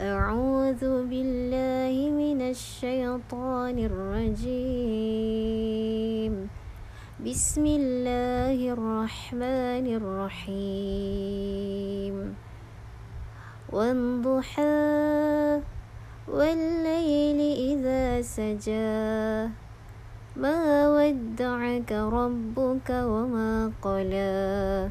أعوذ بالله من الشيطان الرجيم. بسم الله الرحمن الرحيم. والضحى والليل إذا سجى. ما ودعك ربك وما قلى.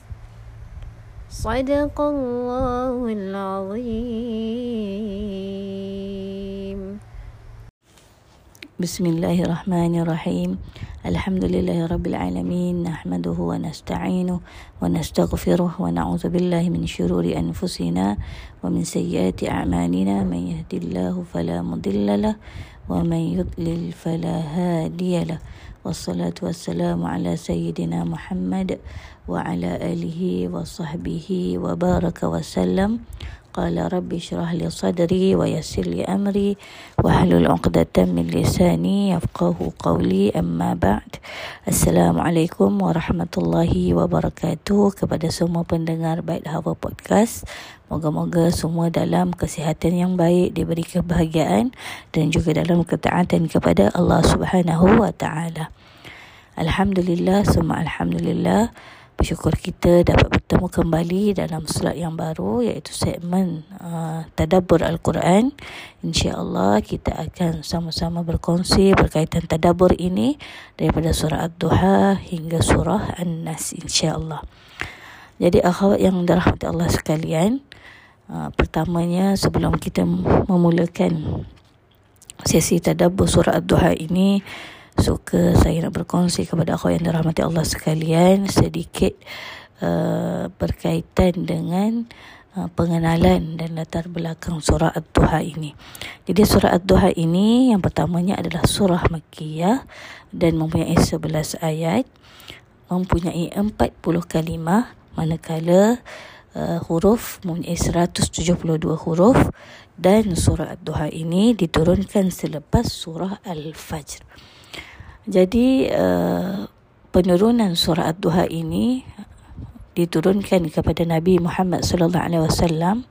صدق الله العظيم. بسم الله الرحمن الرحيم. الحمد لله رب العالمين نحمده ونستعينه ونستغفره ونعوذ بالله من شرور أنفسنا ومن سيئات أعمالنا. من يهدي الله فلا مضل له ومن يضلل فلا هادي له. wassalatu wassalamu ala sayyidina Muhammad wa ala alihi wa sahbihi wa baraka wassalam. قال ربي اشرح لي صدري ويسر لي أمري واحلل عقدة من لساني يفقه قولي أما بعد السلام عليكم ورحمة الله وبركاته kepada semua pendengar Baik Hava Podcast Moga-moga semua dalam kesihatan yang baik diberi kebahagiaan dan juga dalam ketaatan kepada Allah Subhanahu wa taala. Alhamdulillah, semua alhamdulillah bersyukur kita dapat bertemu kembali dalam slot yang baru iaitu segmen uh, tadabbur al-Quran. Insya-Allah kita akan sama-sama berkongsi berkaitan tadabbur ini daripada surah Ad-Duha hingga surah An-Nas insya-Allah. Jadi akhwat yang dirahmati Allah sekalian, uh, pertamanya sebelum kita memulakan sesi tadabbur surah Ad-Duha ini suka saya nak berkongsi kepada aku yang dirahmati Allah sekalian sedikit uh, berkaitan dengan uh, pengenalan dan latar belakang surah Ad-Duha ini. Jadi surah Ad-Duha ini yang pertamanya adalah surah Makkiyah dan mempunyai 11 ayat, mempunyai 40 kalimah manakala uh, huruf mempunyai 172 huruf dan surah Ad-Duha ini diturunkan selepas surah Al-Fajr. Jadi uh, penurunan surah Ad-Duha ini diturunkan kepada Nabi Muhammad sallallahu alaihi wasallam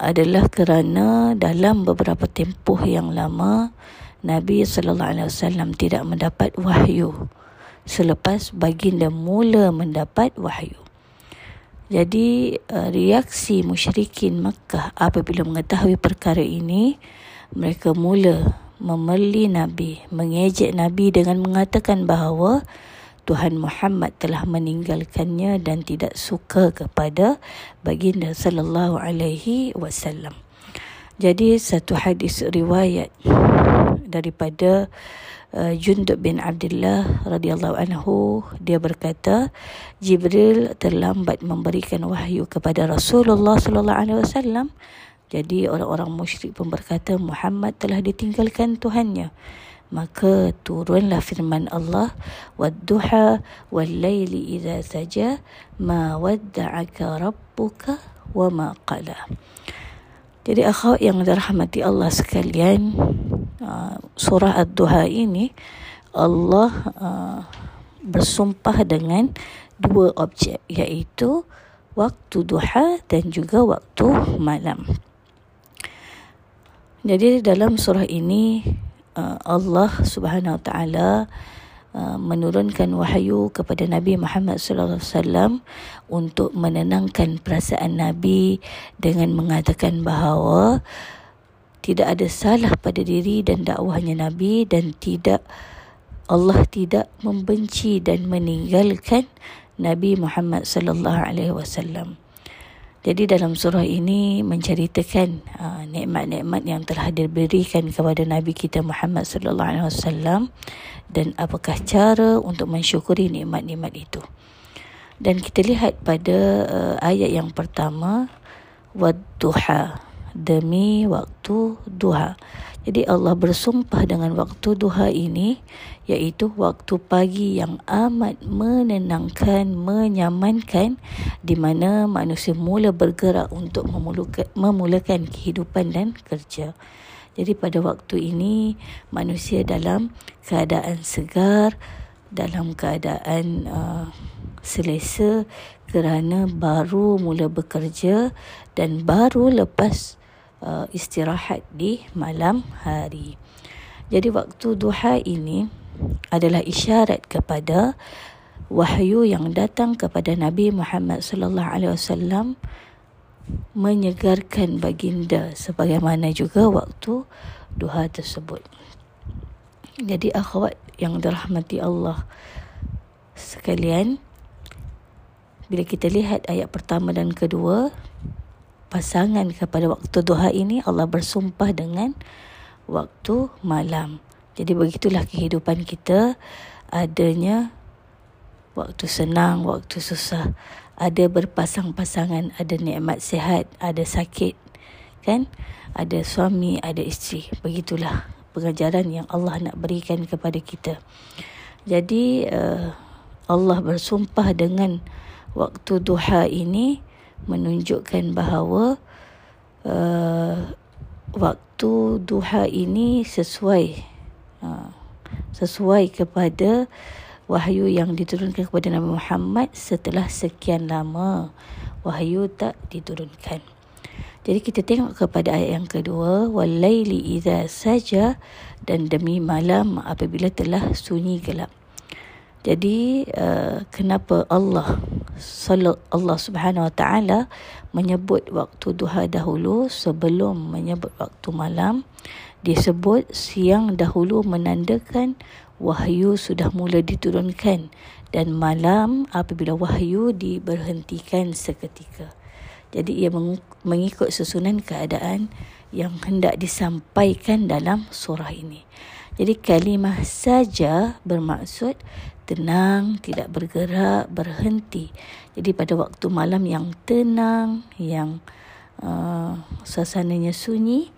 adalah kerana dalam beberapa tempoh yang lama Nabi sallallahu alaihi wasallam tidak mendapat wahyu selepas baginda mula mendapat wahyu. Jadi uh, reaksi musyrikin Makkah apabila mengetahui perkara ini mereka mula memeli Nabi, mengejek Nabi dengan mengatakan bahawa Tuhan Muhammad telah meninggalkannya dan tidak suka kepada baginda sallallahu alaihi wasallam. Jadi satu hadis riwayat daripada uh, Jundub bin Abdullah radhiyallahu anhu dia berkata Jibril terlambat memberikan wahyu kepada Rasulullah sallallahu alaihi wasallam jadi orang-orang musyrik pun berkata Muhammad telah ditinggalkan Tuhannya. Maka turunlah firman Allah Wadduha wal-laili idza saja ma wadda'aka rabbuka wa ma qala. Jadi akhwat yang dirahmati Allah sekalian, uh, surah Ad-Duha ini Allah uh, bersumpah dengan dua objek iaitu waktu duha dan juga waktu malam. Jadi dalam surah ini uh, Allah Subhanahu Wa Taala uh, menurunkan wahyu kepada Nabi Muhammad sallallahu alaihi wasallam untuk menenangkan perasaan Nabi dengan mengatakan bahawa tidak ada salah pada diri dan dakwahnya Nabi dan tidak Allah tidak membenci dan meninggalkan Nabi Muhammad sallallahu alaihi wasallam. Jadi dalam surah ini menceritakan uh, nikmat-nikmat yang telah diberikan kepada Nabi kita Muhammad sallallahu alaihi wasallam dan apakah cara untuk mensyukuri nikmat-nikmat itu. Dan kita lihat pada uh, ayat yang pertama wadduha demi waktu duha. Jadi Allah bersumpah dengan waktu duha ini iaitu waktu pagi yang amat menenangkan, menyamankan di mana manusia mula bergerak untuk memulakan, kehidupan dan kerja. Jadi pada waktu ini manusia dalam keadaan segar, dalam keadaan uh, selesa kerana baru mula bekerja dan baru lepas uh, istirahat di malam hari. Jadi waktu duha ini adalah isyarat kepada wahyu yang datang kepada Nabi Muhammad sallallahu alaihi wasallam menyegarkan baginda sebagaimana juga waktu duha tersebut. Jadi akhwat yang dirahmati Allah sekalian bila kita lihat ayat pertama dan kedua pasangan kepada waktu duha ini Allah bersumpah dengan waktu malam. Jadi begitulah kehidupan kita adanya waktu senang, waktu susah, ada berpasang-pasangan, ada nikmat sihat, ada sakit, kan? Ada suami, ada isteri. Begitulah pengajaran yang Allah nak berikan kepada kita. Jadi uh, Allah bersumpah dengan waktu duha ini menunjukkan bahawa uh, waktu duha ini sesuai uh, sesuai kepada wahyu yang diturunkan kepada Nabi Muhammad setelah sekian lama wahyu tak diturunkan. Jadi kita tengok kepada ayat yang kedua walaili idza saja dan demi malam apabila telah sunyi gelap. Jadi uh, kenapa Allah Allah Subhanahu Wa Taala menyebut waktu duha dahulu sebelum menyebut waktu malam disebut siang dahulu menandakan wahyu sudah mula diturunkan dan malam apabila wahyu diberhentikan seketika. Jadi ia mengikut susunan keadaan yang hendak disampaikan dalam surah ini. Jadi kalimah saja bermaksud tenang, tidak bergerak, berhenti. Jadi pada waktu malam yang tenang, yang uh, suasananya sunyi,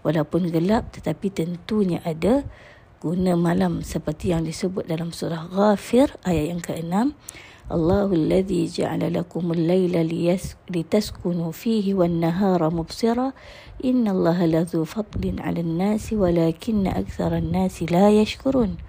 walaupun gelap tetapi tentunya ada guna malam seperti yang disebut dalam surah Ghafir ayat yang ke-6. Allahu alladhi ja'ala lakum al-layla litaskunu fihi wan-nahara mubsira inna Allaha ladzu fadlin 'ala an-nasi walakinna aktsara an-nasi la yashkurun.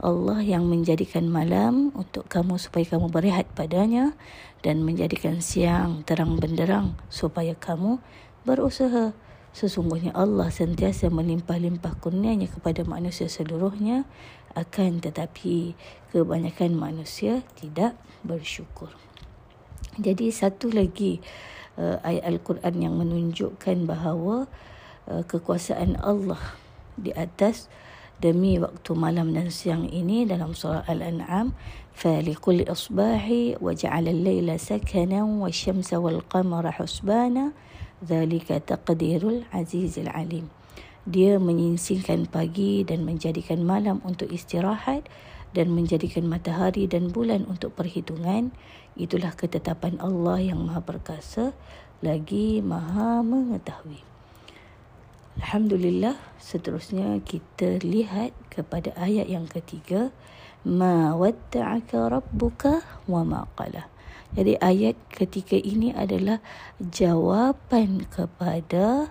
Allah yang menjadikan malam untuk kamu supaya kamu berehat padanya dan menjadikan siang terang benderang supaya kamu berusaha. Sesungguhnya Allah sentiasa melimpah-limpah kurnianya kepada manusia seluruhnya akan tetapi kebanyakan manusia tidak bersyukur. Jadi satu lagi uh, ayat al-Quran yang menunjukkan bahawa uh, kekuasaan Allah di atas demi waktu malam dan siang ini dalam surah al-An'am falikul asbahi wa ja'ala al-laila sakana wa syamsa wal qamara husbana dhalika taqdirul azizil alim dia menyingsingkan pagi dan menjadikan malam untuk istirahat dan menjadikan matahari dan bulan untuk perhitungan. Itulah ketetapan Allah yang maha perkasa lagi maha mengetahui. Alhamdulillah seterusnya kita lihat kepada ayat yang ketiga. Ma watta'aka rabbuka wa ma qala. Jadi ayat ketiga ini adalah jawapan kepada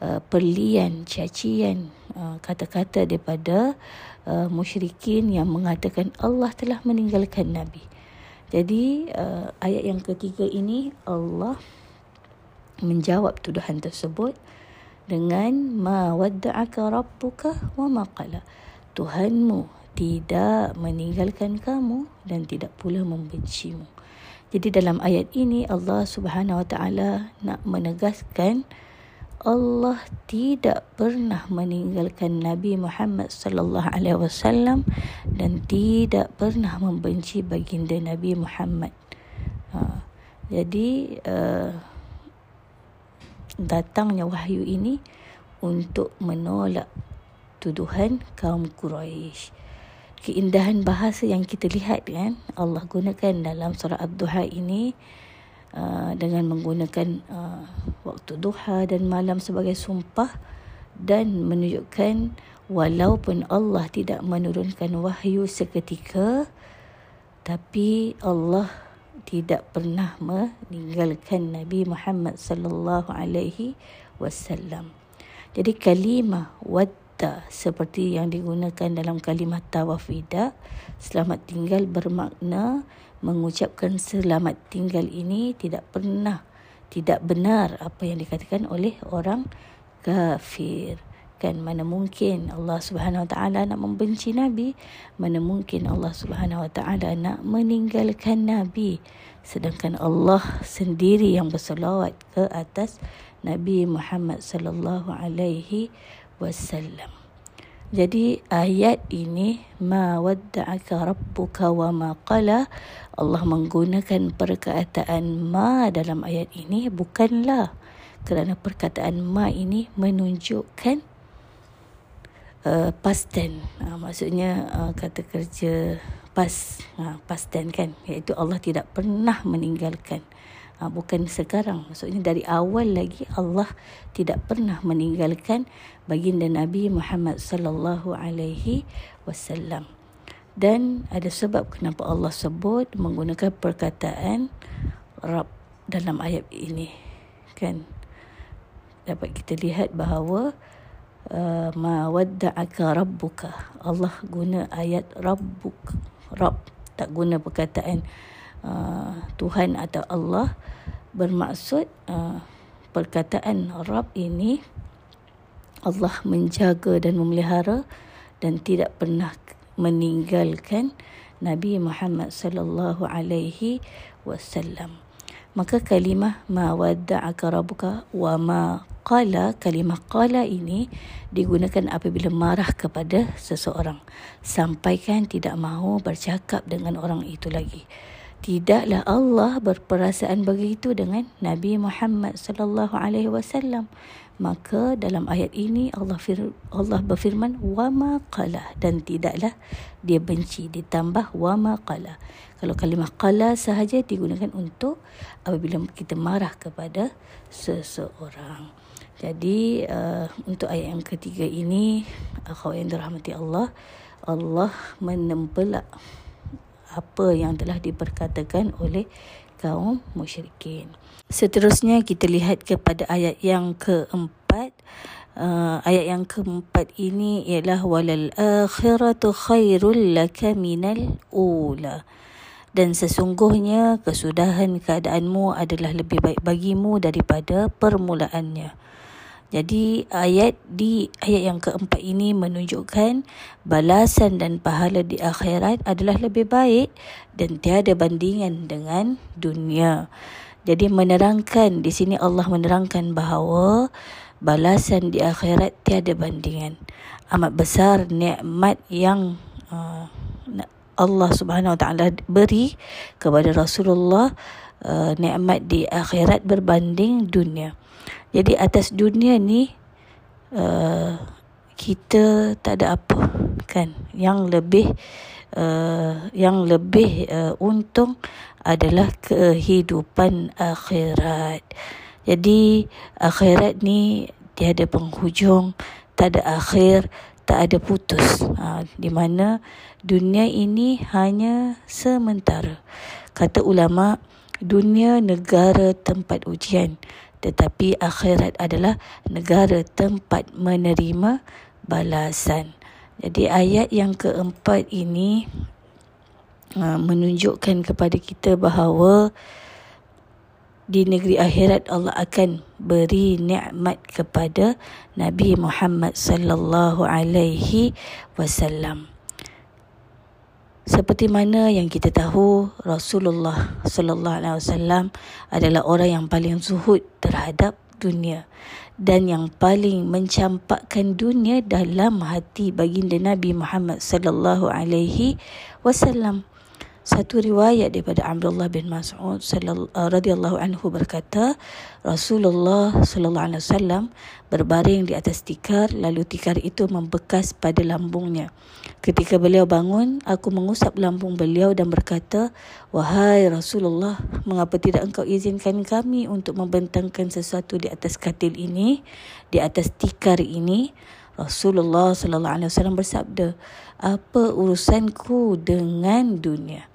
uh, perlian cacian uh, kata-kata daripada uh, musyrikin yang mengatakan Allah telah meninggalkan nabi. Jadi ayat yang ketiga ini Allah menjawab tuduhan tersebut dengan ma wadda'aka rabbuka wa ma qala. Tuhanmu tidak meninggalkan kamu dan tidak pula membencimu. Jadi dalam ayat ini Allah Subhanahu wa taala nak menegaskan Allah tidak pernah meninggalkan Nabi Muhammad sallallahu alaihi wasallam dan tidak pernah membenci baginda Nabi Muhammad. Ha, jadi uh, datangnya wahyu ini untuk menolak tuduhan kaum Quraisy. Keindahan bahasa yang kita lihat kan Allah gunakan dalam surah Ad-Duha ini Uh, dengan menggunakan uh, waktu duha dan malam sebagai sumpah dan menunjukkan walaupun Allah tidak menurunkan wahyu seketika tapi Allah tidak pernah meninggalkan Nabi Muhammad sallallahu alaihi wasallam. Jadi kalimah wadda seperti yang digunakan dalam kalimah tawafida selamat tinggal bermakna mengucapkan selamat tinggal ini tidak pernah tidak benar apa yang dikatakan oleh orang kafir. Kan mana mungkin Allah Subhanahu Wa Taala nak membenci nabi mana mungkin Allah Subhanahu Wa Taala nak meninggalkan nabi. Sedangkan Allah sendiri yang berselawat ke atas Nabi Muhammad sallallahu alaihi wasallam jadi ayat ini ma wadda'aka rabbuka wa ma qala Allah menggunakan perkataan ma dalam ayat ini bukanlah. Kerana perkataan ma ini menunjukkan uh, past tense. Uh, maksudnya uh, kata kerja past. Uh, past tense kan? Iaitu Allah tidak pernah meninggalkan ha, bukan sekarang. Maksudnya dari awal lagi Allah tidak pernah meninggalkan baginda Nabi Muhammad sallallahu alaihi wasallam. Dan ada sebab kenapa Allah sebut menggunakan perkataan Rab dalam ayat ini. Kan? Dapat kita lihat bahawa uh, ma wadda'aka rabbuka. Allah guna ayat rabbuk rab tak guna perkataan uh, Tuhan atau Allah bermaksud uh, perkataan Rab ini Allah menjaga dan memelihara dan tidak pernah meninggalkan Nabi Muhammad sallallahu alaihi wasallam. Maka kalimah ma wadda'aka rabbuka wa ma qala kalimah qala ini digunakan apabila marah kepada seseorang sampaikan tidak mahu bercakap dengan orang itu lagi tidaklah Allah berperasaan begitu dengan Nabi Muhammad sallallahu alaihi wasallam. Maka dalam ayat ini Allah fir Allah berfirman wa ma qala. Dan tidaklah dia benci ditambah wa ma qala. Kalau kalimah qala sahaja digunakan untuk apabila kita marah kepada seseorang. Jadi uh, untuk ayat yang ketiga ini akhwat yang dirahmati Allah Allah menempelak apa yang telah diperkatakan oleh kaum musyrikin. Seterusnya kita lihat kepada ayat yang keempat. Uh, ayat yang keempat ini ialah walal akhiratu khairul laka minal ula. Dan sesungguhnya kesudahan keadaanmu adalah lebih baik bagimu daripada permulaannya. Jadi ayat di ayat yang keempat ini menunjukkan balasan dan pahala di akhirat adalah lebih baik dan tiada bandingan dengan dunia. Jadi menerangkan di sini Allah menerangkan bahawa balasan di akhirat tiada bandingan. Amat besar nikmat yang uh, Allah Subhanahu Wa Taala beri kepada Rasulullah uh, nikmat di akhirat berbanding dunia. Jadi atas dunia ni uh, kita tak ada apa kan yang lebih uh, yang lebih uh, untung adalah kehidupan akhirat. Jadi akhirat ni tiada penghujung, tak ada akhir, tak ada putus. Ha, di mana dunia ini hanya sementara. Kata ulama, dunia negara tempat ujian tetapi akhirat adalah negara tempat menerima balasan. Jadi ayat yang keempat ini uh, menunjukkan kepada kita bahawa di negeri akhirat Allah akan beri nikmat kepada Nabi Muhammad sallallahu alaihi wasallam. Seperti mana yang kita tahu Rasulullah sallallahu alaihi wasallam adalah orang yang paling zuhud terhadap dunia dan yang paling mencampakkan dunia dalam hati baginda Nabi Muhammad sallallahu alaihi wasallam. Satu riwayat daripada Abdullah bin Mas'ud uh, radhiyallahu anhu berkata, Rasulullah sallallahu alaihi wasallam berbaring di atas tikar lalu tikar itu membekas pada lambungnya. Ketika beliau bangun, aku mengusap lambung beliau dan berkata, "Wahai Rasulullah, mengapa tidak engkau izinkan kami untuk membentangkan sesuatu di atas katil ini, di atas tikar ini?" Rasulullah sallallahu alaihi wasallam bersabda, "Apa urusanku dengan dunia?"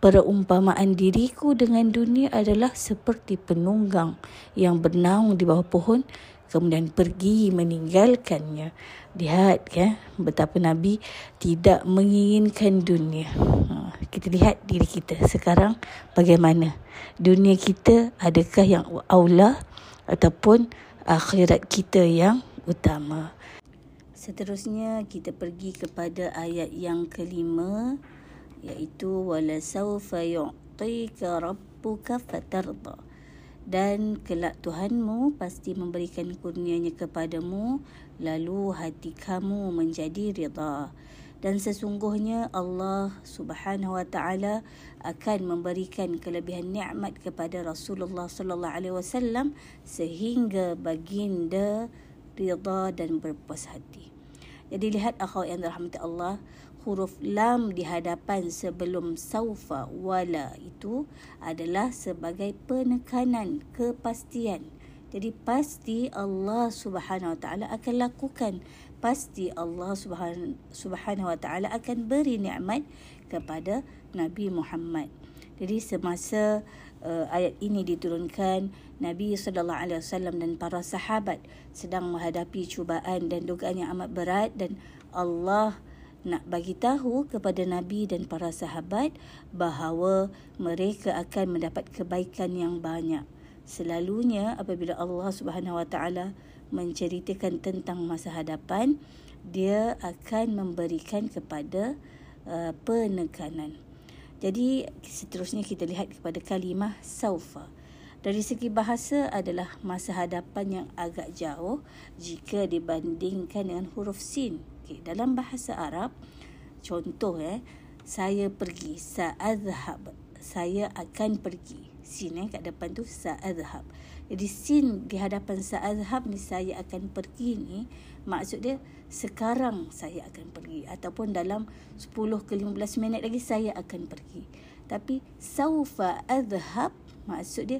Perumpamaan diriku dengan dunia adalah seperti penunggang yang bernaung di bawah pohon kemudian pergi meninggalkannya. Lihat ya betapa Nabi tidak menginginkan dunia. Ha, kita lihat diri kita sekarang bagaimana. Dunia kita adakah yang aula ataupun akhirat kita yang utama. Seterusnya kita pergi kepada ayat yang kelima iaitu wala saufa yu'tika rabbuka fatarda dan kelak Tuhanmu pasti memberikan kurnianya kepadamu lalu hati kamu menjadi rida dan sesungguhnya Allah Subhanahu wa taala akan memberikan kelebihan nikmat kepada Rasulullah sallallahu alaihi wasallam sehingga baginda rida dan berpuas hati. Jadi lihat akhwat yang dirahmati Allah, huruf lam di hadapan sebelum saufa wala itu adalah sebagai penekanan kepastian. Jadi pasti Allah Subhanahu Wa Taala akan lakukan. Pasti Allah Subhanahu Wa Taala akan beri nikmat kepada Nabi Muhammad. Jadi semasa uh, ayat ini diturunkan, Nabi sallallahu alaihi wasallam dan para sahabat sedang menghadapi cubaan dan dugaan yang amat berat dan Allah nak bagi tahu kepada Nabi dan para sahabat bahawa mereka akan mendapat kebaikan yang banyak. Selalunya apabila Allah Subhanahu Wa Taala menceritakan tentang masa hadapan, dia akan memberikan kepada uh, penekanan. Jadi seterusnya kita lihat kepada kalimah saufa. Dari segi bahasa adalah masa hadapan yang agak jauh jika dibandingkan dengan huruf sin. Okay. Dalam bahasa Arab, contoh eh, saya pergi, sa'adhab. Saya akan pergi. Sin eh, kat depan tu sa'adhab. Jadi sin di hadapan sa'adhab ni saya akan pergi ni, maksud dia sekarang saya akan pergi. Ataupun dalam 10 ke 15 minit lagi saya akan pergi. Tapi saufa adhab maksud dia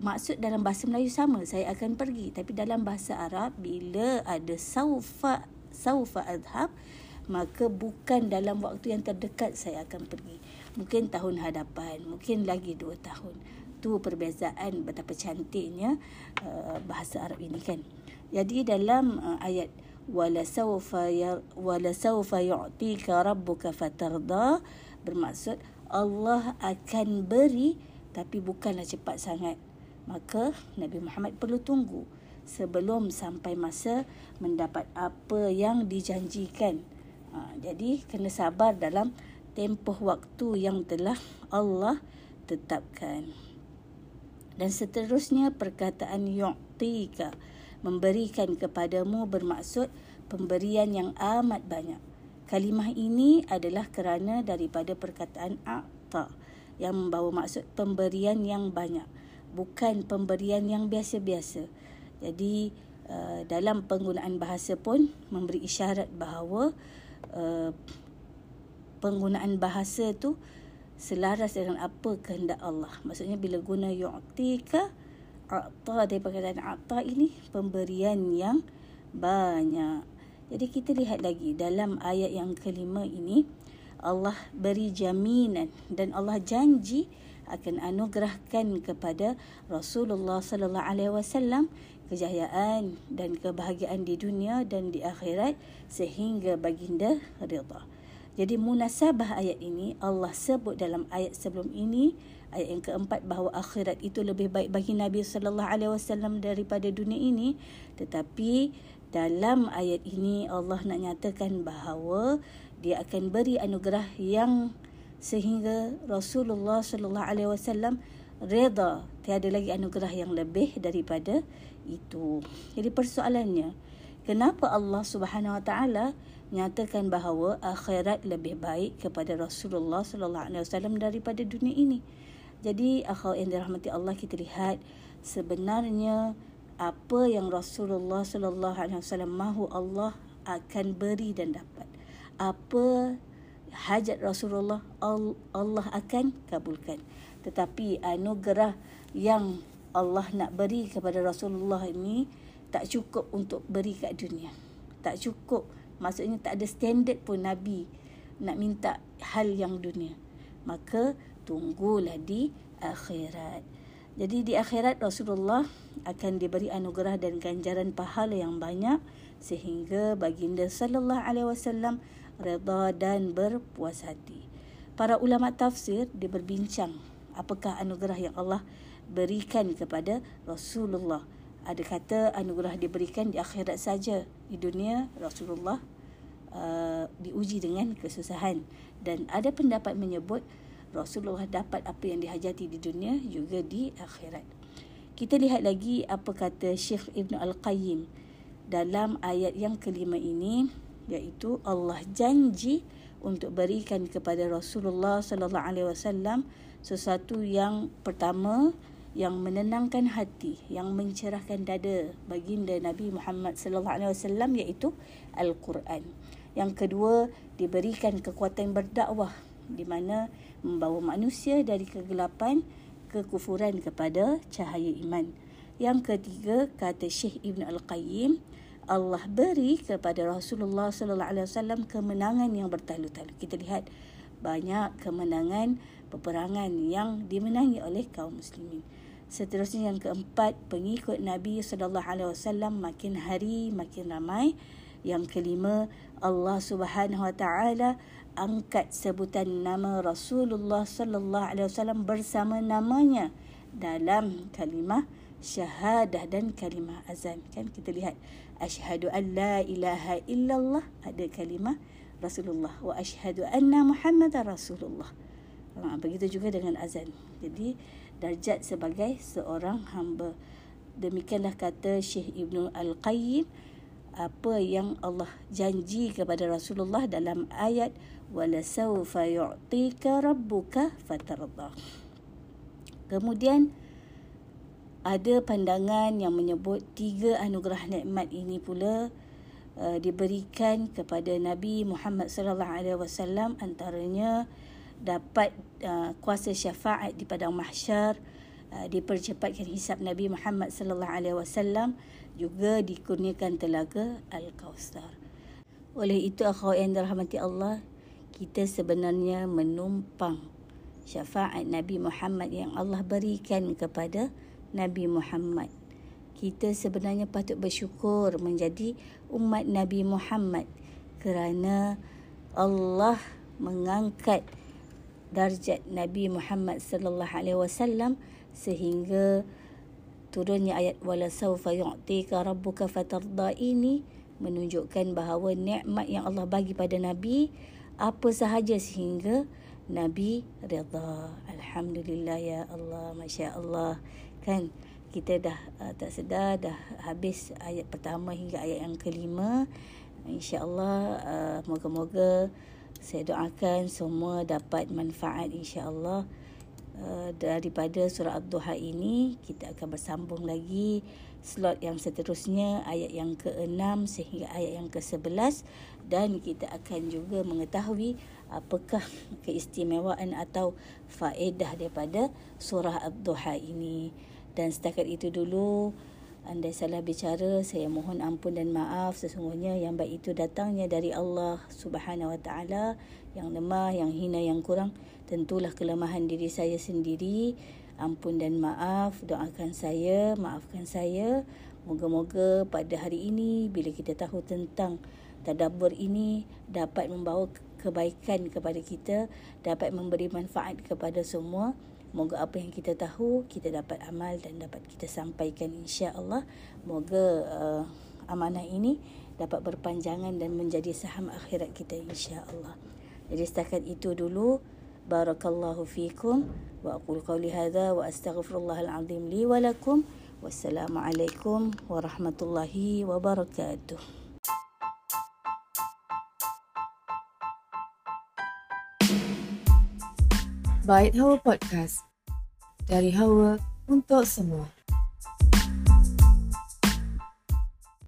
maksud dalam bahasa Melayu sama saya akan pergi tapi dalam bahasa Arab bila ada saufa saufa adhab maka bukan dalam waktu yang terdekat saya akan pergi. Mungkin tahun hadapan mungkin lagi dua tahun. Tu perbezaan betapa cantiknya uh, bahasa Arab ini kan. Jadi dalam uh, ayat wala saufa ya wala rabbuka fatarda bermaksud Allah akan beri tapi bukanlah cepat sangat. Maka Nabi Muhammad perlu tunggu sebelum sampai masa mendapat apa yang dijanjikan. Ha, jadi kena sabar dalam tempoh waktu yang telah Allah tetapkan. Dan seterusnya perkataan yu'tika memberikan kepadamu bermaksud pemberian yang amat banyak. Kalimah ini adalah kerana daripada perkataan a'ta yang membawa maksud pemberian yang banyak bukan pemberian yang biasa-biasa jadi uh, dalam penggunaan bahasa pun memberi isyarat bahawa uh, penggunaan bahasa tu selaras dengan apa kehendak Allah. Maksudnya bila guna yu'tika a'ta dari perkataan a'ta ini pemberian yang banyak. Jadi kita lihat lagi dalam ayat yang kelima ini Allah beri jaminan dan Allah janji akan anugerahkan kepada Rasulullah sallallahu alaihi wasallam kejayaan dan kebahagiaan di dunia dan di akhirat sehingga baginda redha. Jadi munasabah ayat ini Allah sebut dalam ayat sebelum ini ayat yang keempat bahawa akhirat itu lebih baik bagi Nabi sallallahu alaihi wasallam daripada dunia ini tetapi dalam ayat ini Allah nak nyatakan bahawa dia akan beri anugerah yang sehingga Rasulullah sallallahu alaihi wasallam reda tiada lagi anugerah yang lebih daripada itu. Jadi persoalannya, kenapa Allah Subhanahu Wa Taala nyatakan bahawa akhirat lebih baik kepada Rasulullah sallallahu alaihi wasallam daripada dunia ini. Jadi akhwat yang dirahmati Allah kita lihat sebenarnya apa yang Rasulullah sallallahu alaihi wasallam mahu Allah akan beri dan dapat. Apa hajat Rasulullah Allah akan kabulkan. Tetapi anugerah yang Allah nak beri kepada Rasulullah ini tak cukup untuk beri kat dunia. Tak cukup Maksudnya tak ada standard pun Nabi nak minta hal yang dunia. Maka tunggulah di akhirat. Jadi di akhirat Rasulullah akan diberi anugerah dan ganjaran pahala yang banyak sehingga baginda sallallahu alaihi wasallam redha dan berpuas hati. Para ulama tafsir dia berbincang apakah anugerah yang Allah berikan kepada Rasulullah. Ada kata anugerah diberikan di akhirat saja di dunia Rasulullah uh, diuji dengan kesusahan. Dan ada pendapat menyebut Rasulullah dapat apa yang dihajati di dunia juga di akhirat. Kita lihat lagi apa kata Syekh Ibn Al-Qayyim dalam ayat yang kelima ini iaitu Allah janji untuk berikan kepada Rasulullah sallallahu alaihi wasallam sesuatu yang pertama yang menenangkan hati, yang mencerahkan dada baginda Nabi Muhammad sallallahu alaihi wasallam iaitu Al-Quran. Yang kedua, diberikan kekuatan berdakwah di mana membawa manusia dari kegelapan kekufuran kepada cahaya iman. Yang ketiga, kata Syekh Ibn Al-Qayyim, Allah beri kepada Rasulullah sallallahu alaihi wasallam kemenangan yang bertalu-talu. Kita lihat banyak kemenangan peperangan yang dimenangi oleh kaum muslimin. Seterusnya yang keempat, pengikut Nabi sallallahu alaihi wasallam makin hari makin ramai. Yang kelima, Allah Subhanahu wa taala angkat sebutan nama Rasulullah sallallahu alaihi wasallam bersama namanya dalam kalimah syahadah dan kalimah azan. Kan kita lihat asyhadu an la ilaha illallah ada kalimah Rasulullah wa asyhadu anna Muhammadar Rasulullah. Ha, begitu juga dengan azan. Jadi darjat sebagai seorang hamba. Demikianlah kata Syekh Ibn Al-Qayyim apa yang Allah janji kepada Rasulullah dalam ayat wala sawfa yu'tika rabbuka fatarda. Kemudian ada pandangan yang menyebut tiga anugerah nikmat ini pula uh, diberikan kepada Nabi Muhammad sallallahu alaihi wasallam antaranya dapat uh, kuasa syafaat di padang mahsyar uh, dipercepatkan hisab Nabi Muhammad sallallahu alaihi wasallam juga dikurniakan telaga al-Kautsar. Oleh itu akhwat yang dirahmati Allah, kita sebenarnya menumpang syafaat Nabi Muhammad yang Allah berikan kepada Nabi Muhammad. Kita sebenarnya patut bersyukur menjadi umat Nabi Muhammad kerana Allah mengangkat darjat Nabi Muhammad sallallahu alaihi wasallam sehingga turunnya ayat wala saufa yu'tika rabbuka fatarda ini menunjukkan bahawa nikmat yang Allah bagi pada Nabi apa sahaja sehingga Nabi redha. Alhamdulillah ya Allah, masya-Allah. Kan kita dah uh, tak sedar dah habis ayat pertama hingga ayat yang kelima. Insya-Allah uh, moga-moga saya doakan semua dapat manfaat insya-Allah. Uh, daripada surah Ad-Duha ini kita akan bersambung lagi slot yang seterusnya ayat yang ke-6 sehingga ayat yang ke-11 dan kita akan juga mengetahui apakah keistimewaan atau faedah daripada surah Ad-Duha ini. Dan setakat itu dulu Andai salah bicara, saya mohon ampun dan maaf. Sesungguhnya yang baik itu datangnya dari Allah Subhanahu Wa Taala. Yang lemah, yang hina, yang kurang, tentulah kelemahan diri saya sendiri. Ampun dan maaf. Doakan saya, maafkan saya. Moga-moga pada hari ini bila kita tahu tentang tadabbur ini dapat membawa kebaikan kepada kita, dapat memberi manfaat kepada semua. Moga apa yang kita tahu kita dapat amal dan dapat kita sampaikan insya-Allah. Moga uh, amanah ini dapat berpanjangan dan menjadi saham akhirat kita insya-Allah. Jadi setakat itu dulu barakallahu fikum wa aqul qawli hadha wa astaghfirullahal azim li wa lakum Wassalamualaikum warahmatullahi wabarakatuh. Bait Hawa Podcast. Dari Hawa untuk semua.